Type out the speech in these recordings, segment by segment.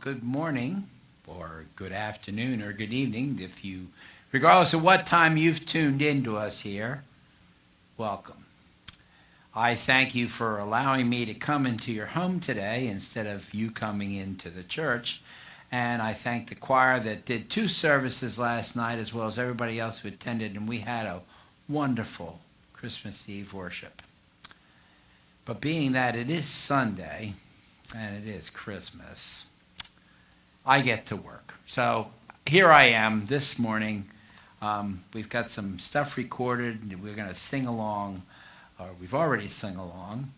Good morning, or good afternoon, or good evening, if you, regardless of what time you've tuned in to us here, welcome. I thank you for allowing me to come into your home today instead of you coming into the church. And I thank the choir that did two services last night, as well as everybody else who attended, and we had a wonderful Christmas Eve worship. But being that it is Sunday and it is Christmas, I get to work. So here I am this morning. Um, we've got some stuff recorded. We're going to sing along, or we've already sung along.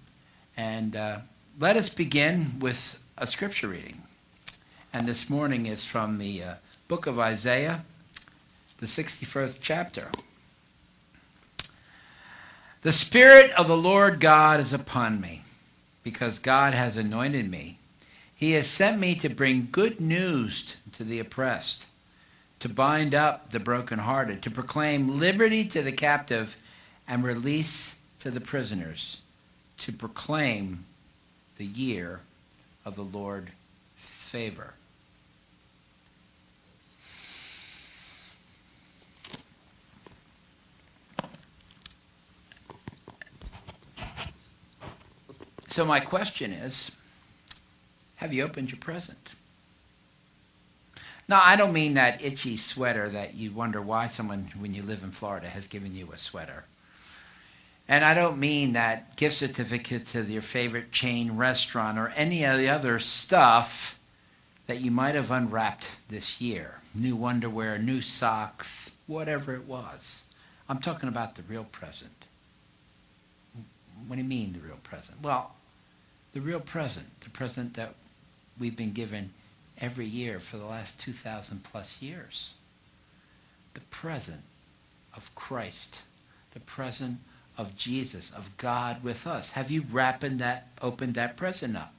And uh, let us begin with a scripture reading. And this morning is from the uh, book of Isaiah, the 61st chapter. The Spirit of the Lord God is upon me, because God has anointed me. He has sent me to bring good news to the oppressed, to bind up the brokenhearted, to proclaim liberty to the captive and release to the prisoners, to proclaim the year of the Lord's favor. So my question is, have you opened your present? No, I don't mean that itchy sweater that you wonder why someone, when you live in Florida, has given you a sweater. And I don't mean that gift certificate to your favorite chain restaurant or any of the other stuff that you might have unwrapped this year. New underwear, new socks, whatever it was. I'm talking about the real present. What do you mean, the real present? Well, the real present, the present that we've been given every year for the last 2,000 plus years. The present of Christ, the present of Jesus, of God with us. Have you wrapped that, opened that present up?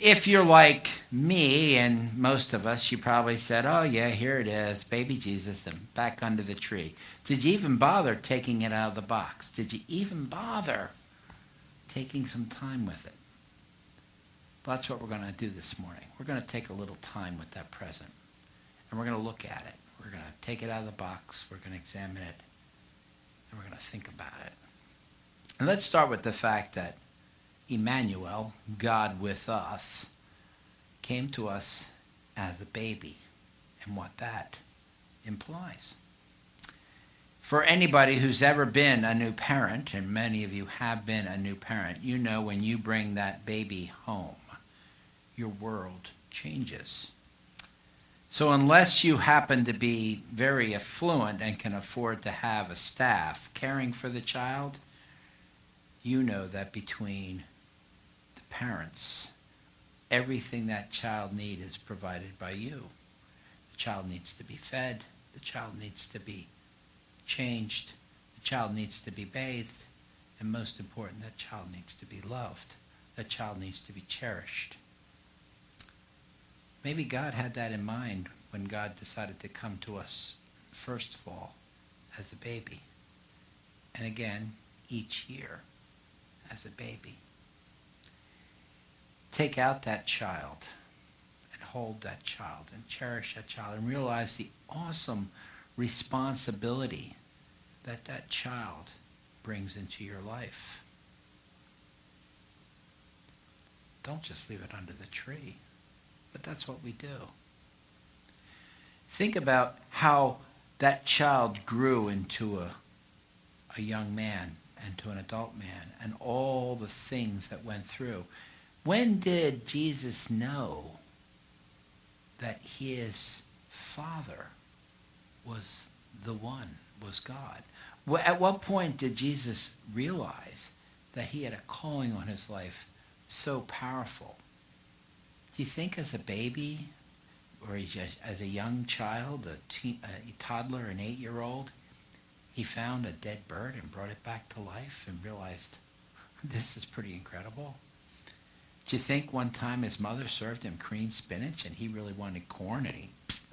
If you're like me and most of us, you probably said, oh yeah, here it is, baby Jesus, and back under the tree. Did you even bother taking it out of the box? Did you even bother taking some time with it? Well, that's what we're going to do this morning. We're going to take a little time with that present. And we're going to look at it. We're going to take it out of the box. We're going to examine it. And we're going to think about it. And let's start with the fact that Emmanuel, God with us, came to us as a baby and what that implies. For anybody who's ever been a new parent, and many of you have been a new parent, you know when you bring that baby home, your world changes. So, unless you happen to be very affluent and can afford to have a staff caring for the child, you know that between the parents, everything that child needs is provided by you. The child needs to be fed, the child needs to be changed, the child needs to be bathed, and most important, that child needs to be loved. That child needs to be cherished. Maybe God had that in mind when God decided to come to us first of all as a baby, and again each year as a baby. Take out that child and hold that child and cherish that child and realize the awesome responsibility that that child brings into your life. Don't just leave it under the tree. But that's what we do. Think about how that child grew into a, a young man and to an adult man and all the things that went through. When did Jesus know that his father was the one, was God? At what point did Jesus realize that he had a calling on his life so powerful? Do you think as a baby or as a- young child, a, teen, a toddler, an eight-year-old, he found a dead bird and brought it back to life and realized, this is pretty incredible? Do you think one time his mother served him green spinach and he really wanted corn and he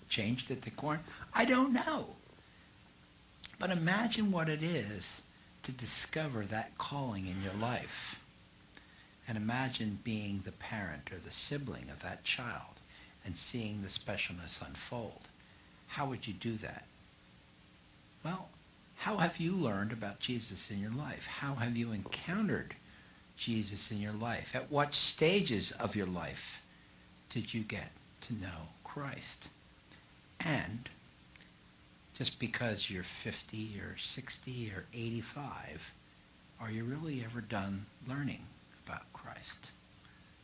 changed it to corn? I don't know. But imagine what it is to discover that calling in your life. And imagine being the parent or the sibling of that child and seeing the specialness unfold. How would you do that? Well, how have you learned about Jesus in your life? How have you encountered Jesus in your life? At what stages of your life did you get to know Christ? And just because you're 50 or 60 or 85, are you really ever done learning about Christ?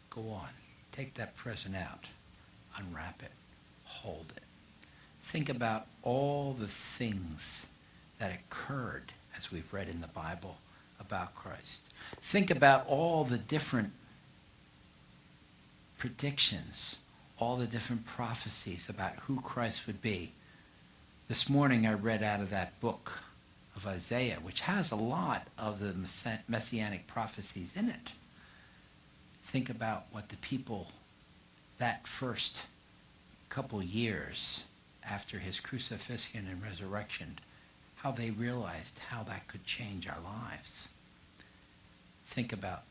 Go on. Take that present out. Unwrap it. Hold it. Think about all the things that occurred, as we've read in the Bible, about Christ. Think about all the different predictions, all the different prophecies about who Christ would be. This morning I read out of that book of Isaiah, which has a lot of the messianic prophecies in it. Think about what the people that first couple years after his crucifixion and resurrection, how they realized how that could change our lives. Think about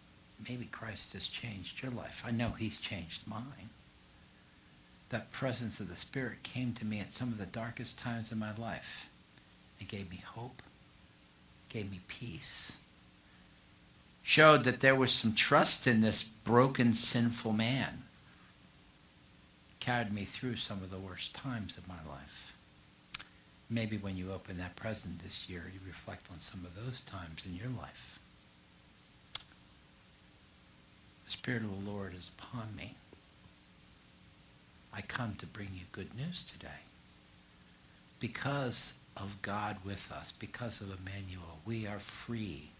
maybe Christ has changed your life. I know he's changed mine. That presence of the Spirit came to me at some of the darkest times in my life. It gave me hope, gave me peace, showed that there was some trust in this broken, sinful man carried me through some of the worst times of my life. Maybe when you open that present this year, you reflect on some of those times in your life. The Spirit of the Lord is upon me. I come to bring you good news today. Because of God with us, because of Emmanuel, we are free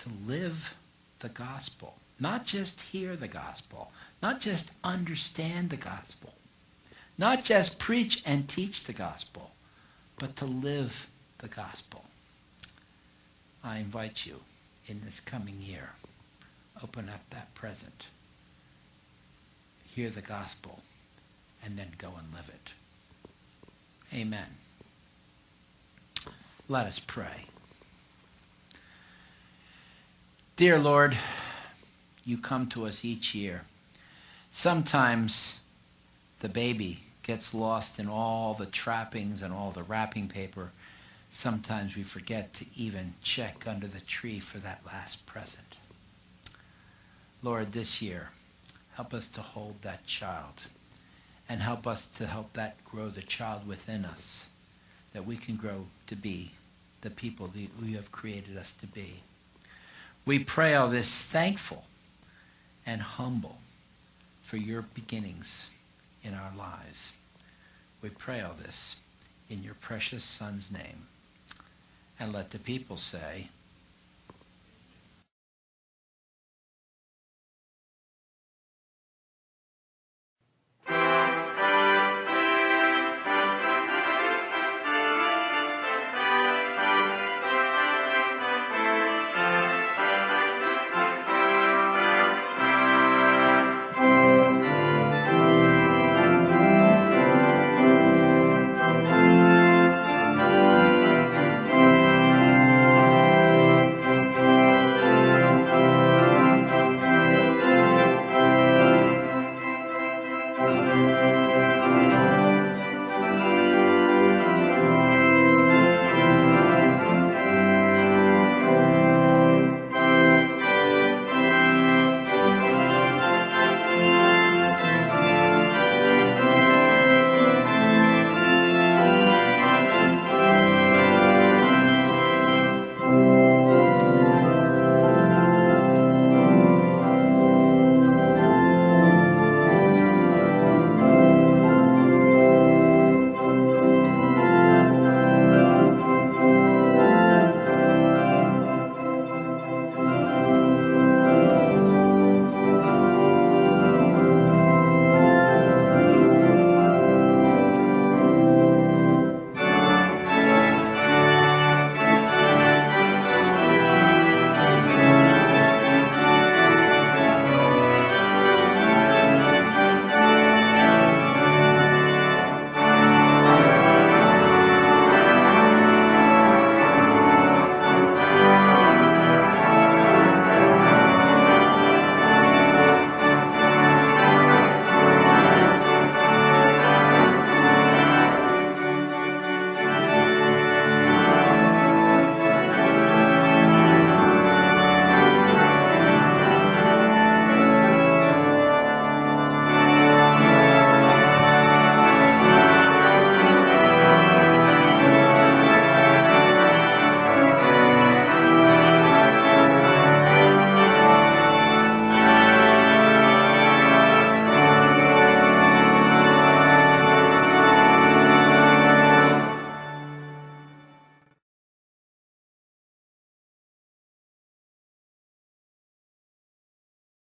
to live the gospel. Not just hear the gospel, not just understand the gospel, not just preach and teach the gospel, but to live the gospel. I invite you in this coming year, open up that present, hear the gospel, and then go and live it. Amen. Let us pray. Dear Lord, you come to us each year. Sometimes the baby gets lost in all the trappings and all the wrapping paper. Sometimes we forget to even check under the tree for that last present. Lord, this year, help us to hold that child and help us to help that grow the child within us, that we can grow to be the people that you have created us to be. We pray all this thankful and humble for your beginnings in our lives. We pray all this in your precious Son's name. And let the people say,